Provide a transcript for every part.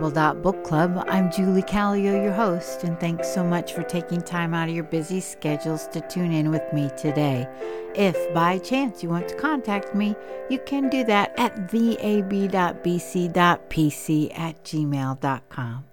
welcome to the Amazing Bible Book Club. I'm Julie Callio, your host, and thanks so much for taking time out of your busy schedules to tune in with me today. If by chance you want to contact me, you can do that at theab.bc.pc at gmail.com.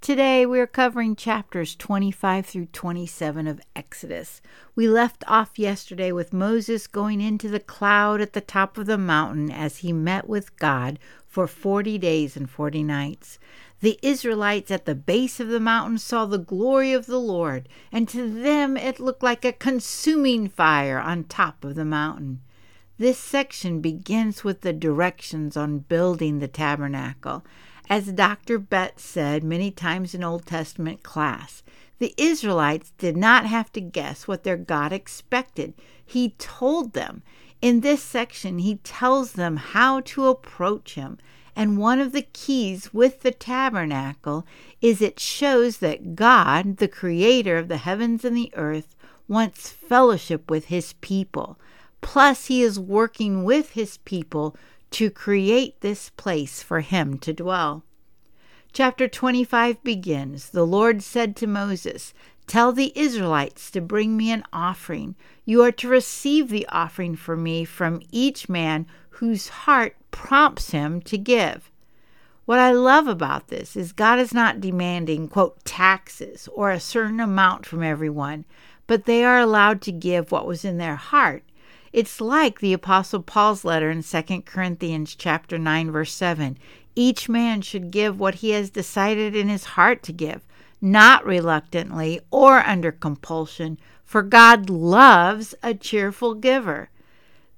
Today we are covering chapters 25 through 27 of Exodus. We left off yesterday with Moses going into the cloud at the top of the mountain as he met with God for 40 days and 40 nights. The Israelites at the base of the mountain saw the glory of the Lord, and to them it looked like a consuming fire on top of the mountain. This section begins with the directions on building the tabernacle. As Dr. Betts said many times in Old Testament class, the Israelites did not have to guess what their God expected. He told them. In this section, he tells them how to approach him. And one of the keys with the tabernacle is it shows that God, the creator of the heavens and the earth, wants fellowship with his people. Plus, he is working with his people to create this place for him to dwell. Chapter 25 begins The Lord said to Moses, Tell the Israelites to bring me an offering. You are to receive the offering for me from each man whose heart prompts him to give. What I love about this is God is not demanding, quote, taxes or a certain amount from everyone, but they are allowed to give what was in their heart it's like the apostle Paul's letter in 2 Corinthians chapter 9 verse 7. Each man should give what he has decided in his heart to give, not reluctantly or under compulsion, for God loves a cheerful giver.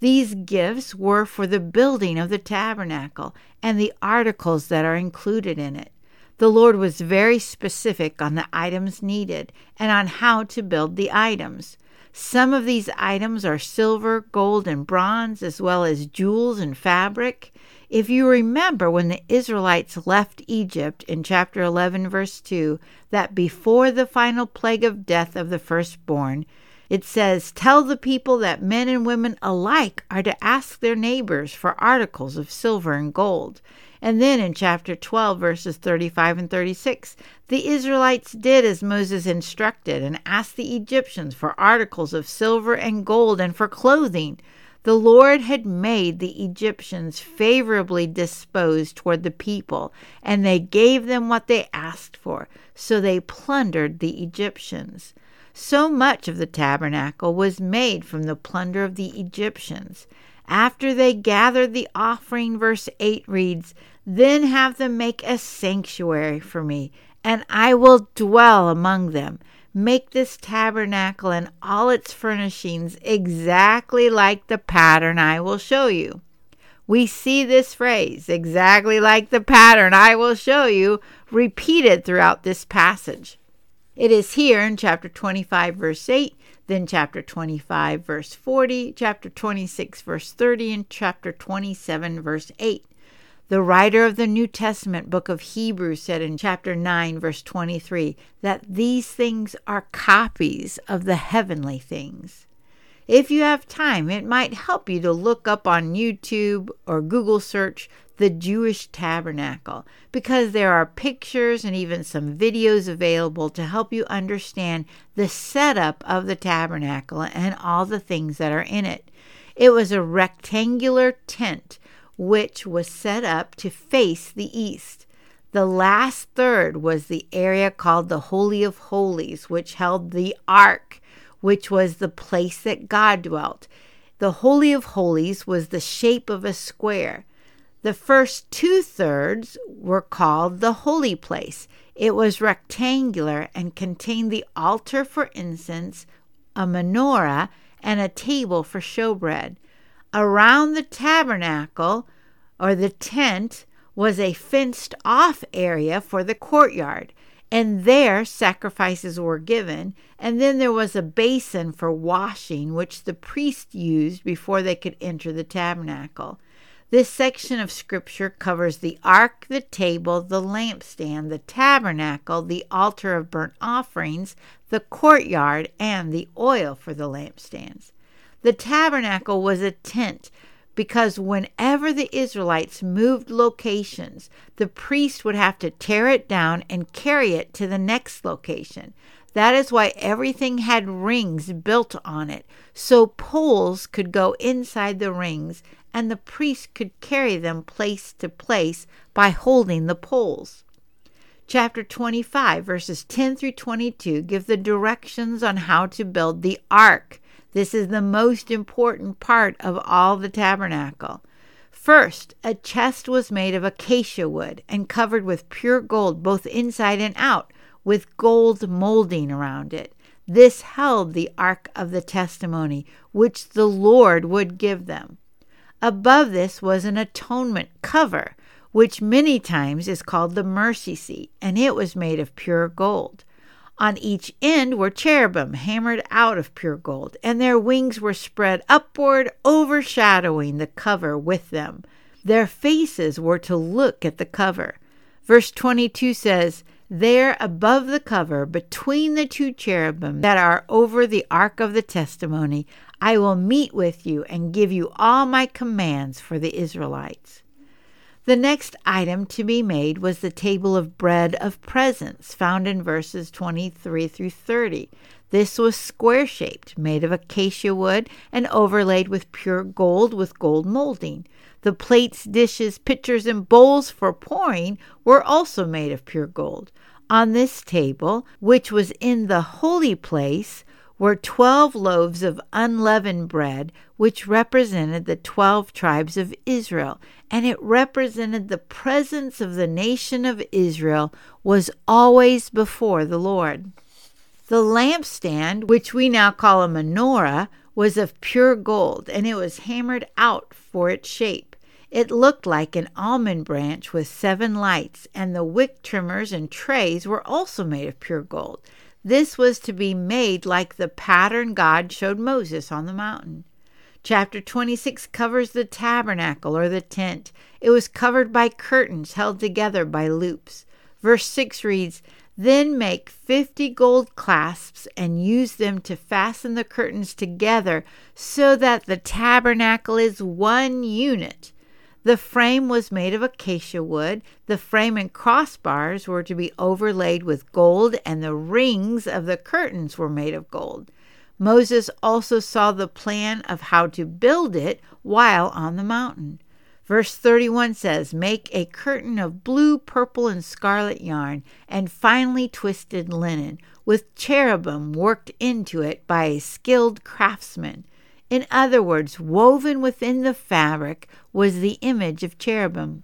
These gifts were for the building of the tabernacle and the articles that are included in it. The Lord was very specific on the items needed and on how to build the items. Some of these items are silver, gold, and bronze, as well as jewels and fabric. If you remember when the Israelites left Egypt in chapter 11, verse 2, that before the final plague of death of the firstborn, it says, Tell the people that men and women alike are to ask their neighbors for articles of silver and gold. And then in chapter 12, verses 35 and 36, the Israelites did as Moses instructed and asked the Egyptians for articles of silver and gold and for clothing. The Lord had made the Egyptians favorably disposed toward the people, and they gave them what they asked for, so they plundered the Egyptians. So much of the tabernacle was made from the plunder of the Egyptians. After they gathered the offering, verse 8 reads, Then have them make a sanctuary for me, and I will dwell among them. Make this tabernacle and all its furnishings exactly like the pattern I will show you. We see this phrase, exactly like the pattern I will show you, repeated throughout this passage. It is here in chapter 25, verse 8, then chapter 25, verse 40, chapter 26, verse 30, and chapter 27, verse 8. The writer of the New Testament book of Hebrews said in chapter 9, verse 23, that these things are copies of the heavenly things. If you have time, it might help you to look up on YouTube or Google search the Jewish tabernacle because there are pictures and even some videos available to help you understand the setup of the tabernacle and all the things that are in it. It was a rectangular tent which was set up to face the east. The last third was the area called the Holy of Holies, which held the ark which was the place that God dwelt. The Holy of Holies was the shape of a square. The first two thirds were called the holy place. It was rectangular and contained the altar for incense, a menorah, and a table for showbread. Around the tabernacle or the tent was a fenced off area for the courtyard and there sacrifices were given, and then there was a basin for washing, which the priest used before they could enter the tabernacle. This section of scripture covers the ark, the table, the lampstand, the tabernacle, the altar of burnt offerings, the courtyard, and the oil for the lampstands. The tabernacle was a tent because whenever the Israelites moved locations, the priest would have to tear it down and carry it to the next location. That is why everything had rings built on it, so poles could go inside the rings and the priest could carry them place to place by holding the poles. Chapter 25, verses 10 through 22, give the directions on how to build the ark. This is the most important part of all the tabernacle. First, a chest was made of acacia wood and covered with pure gold both inside and out, with gold molding around it. This held the ark of the testimony, which the Lord would give them. Above this was an atonement cover, which many times is called the mercy seat, and it was made of pure gold. On each end were cherubim hammered out of pure gold, and their wings were spread upward, overshadowing the cover with them. Their faces were to look at the cover. Verse 22 says, There above the cover, between the two cherubim that are over the ark of the testimony, I will meet with you and give you all my commands for the Israelites. The next item to be made was the table of bread of presence, found in verses 23 through 30. This was square shaped, made of acacia wood, and overlaid with pure gold with gold molding. The plates, dishes, pitchers, and bowls for pouring were also made of pure gold. On this table, which was in the holy place, were 12 loaves of unleavened bread, which represented the 12 tribes of Israel, and it represented the presence of the nation of Israel was always before the Lord. The lampstand, which we now call a menorah, was of pure gold, and it was hammered out for its shape. It looked like an almond branch with seven lights, and the wick trimmers and trays were also made of pure gold. This was to be made like the pattern God showed Moses on the mountain. Chapter 26 covers the tabernacle or the tent. It was covered by curtains held together by loops. Verse 6 reads, Then make fifty gold clasps and use them to fasten the curtains together so that the tabernacle is one unit. The frame was made of acacia wood. The frame and crossbars were to be overlaid with gold, and the rings of the curtains were made of gold. Moses also saw the plan of how to build it while on the mountain. Verse 31 says, Make a curtain of blue, purple, and scarlet yarn, and finely twisted linen, with cherubim worked into it by a skilled craftsman. In other words, woven within the fabric was the image of cherubim.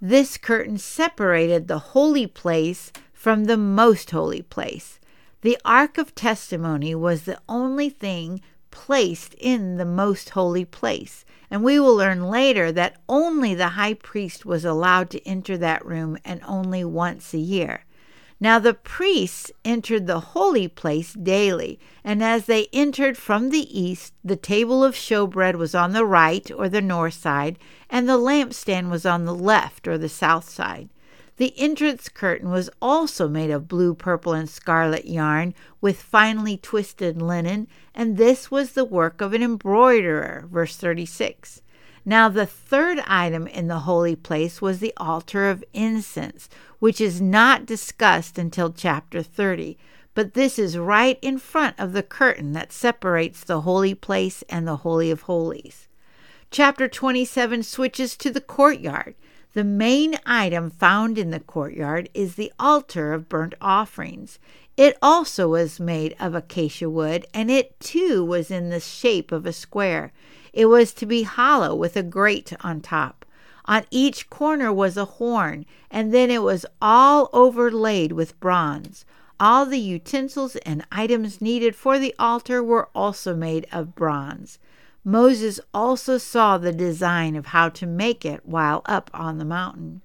This curtain separated the holy place from the most holy place. The Ark of Testimony was the only thing placed in the most holy place. And we will learn later that only the high priest was allowed to enter that room and only once a year. Now the priests entered the holy place daily, and as they entered from the east, the table of showbread was on the right or the north side, and the lampstand was on the left or the south side. The entrance curtain was also made of blue, purple, and scarlet yarn with finely twisted linen, and this was the work of an embroiderer. Verse 36. Now, the third item in the holy place was the altar of incense, which is not discussed until chapter 30, but this is right in front of the curtain that separates the holy place and the Holy of Holies. Chapter 27 switches to the courtyard. The main item found in the courtyard is the altar of burnt offerings. It also was made of acacia wood, and it too was in the shape of a square. It was to be hollow with a grate on top. On each corner was a horn, and then it was all overlaid with bronze. All the utensils and items needed for the altar were also made of bronze. Moses also saw the design of how to make it while up on the mountain.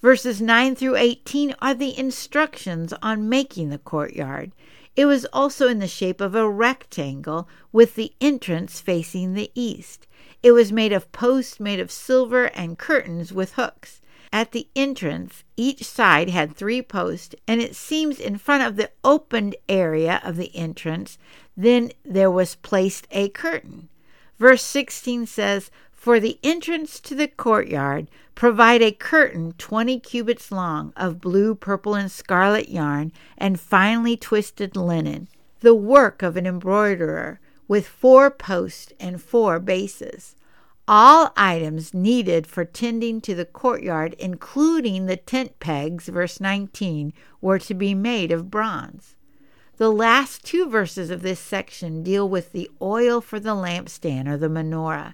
Verses 9 through 18 are the instructions on making the courtyard. It was also in the shape of a rectangle with the entrance facing the east. It was made of posts made of silver and curtains with hooks. At the entrance, each side had three posts, and it seems in front of the opened area of the entrance, then there was placed a curtain. Verse 16 says, For the entrance to the courtyard, provide a curtain 20 cubits long of blue, purple, and scarlet yarn and finely twisted linen, the work of an embroiderer, with four posts and four bases. All items needed for tending to the courtyard, including the tent pegs, verse 19, were to be made of bronze. The last two verses of this section deal with the oil for the lampstand or the menorah.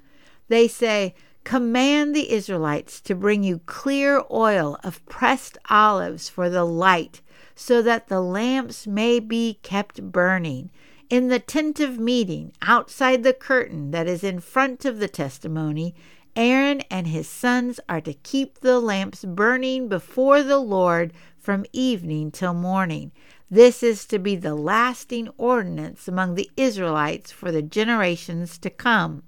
They say, Command the Israelites to bring you clear oil of pressed olives for the light, so that the lamps may be kept burning. In the tent of meeting, outside the curtain that is in front of the testimony, Aaron and his sons are to keep the lamps burning before the Lord from evening till morning. This is to be the lasting ordinance among the Israelites for the generations to come.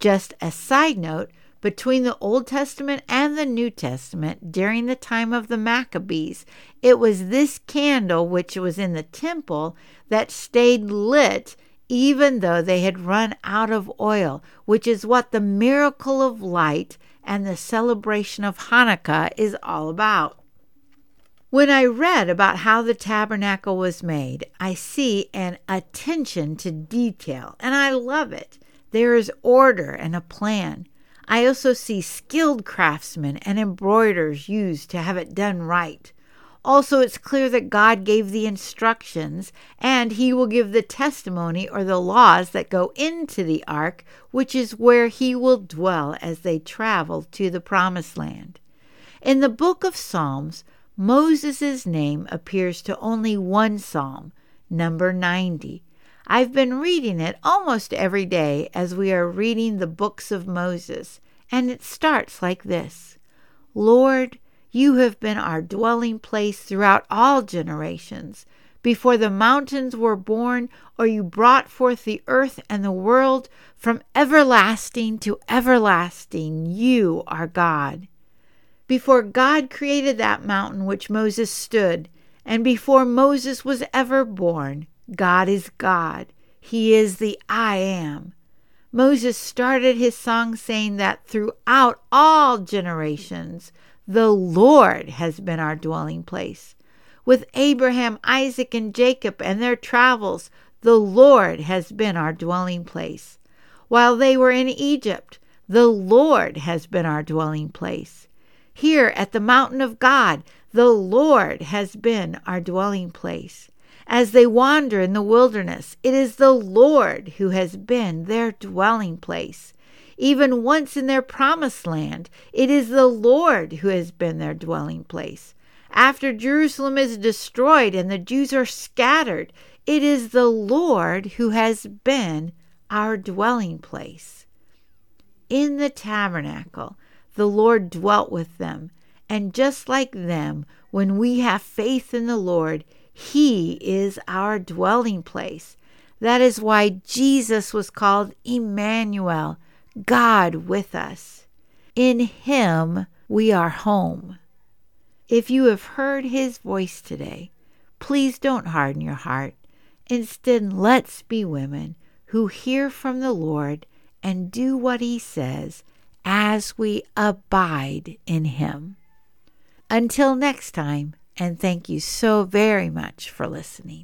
Just a side note between the Old Testament and the New Testament during the time of the Maccabees, it was this candle which was in the temple that stayed lit even though they had run out of oil, which is what the miracle of light and the celebration of Hanukkah is all about. When I read about how the tabernacle was made, I see an attention to detail, and I love it. There is order and a plan. I also see skilled craftsmen and embroiderers used to have it done right. Also, it's clear that God gave the instructions, and He will give the testimony or the laws that go into the ark, which is where He will dwell as they travel to the promised land. In the book of Psalms, Moses' name appears to only one psalm, number 90. I've been reading it almost every day as we are reading the books of Moses, and it starts like this Lord, you have been our dwelling place throughout all generations. Before the mountains were born, or you brought forth the earth and the world, from everlasting to everlasting, you are God. Before God created that mountain which Moses stood, and before Moses was ever born, God is God. He is the I am. Moses started his song saying that throughout all generations, the Lord has been our dwelling place. With Abraham, Isaac, and Jacob and their travels, the Lord has been our dwelling place. While they were in Egypt, the Lord has been our dwelling place. Here at the mountain of God, the Lord has been our dwelling place as they wander in the wilderness. It is the Lord who has been their dwelling place. Even once in their promised land, it is the Lord who has been their dwelling place. After Jerusalem is destroyed and the Jews are scattered, it is the Lord who has been our dwelling place. In the tabernacle, the Lord dwelt with them, and just like them, when we have faith in the Lord, he is our dwelling place. That is why Jesus was called Emmanuel, God with us. In Him we are home. If you have heard His voice today, please don't harden your heart. Instead, let's be women who hear from the Lord and do what He says as we abide in Him. Until next time, and thank you so very much for listening.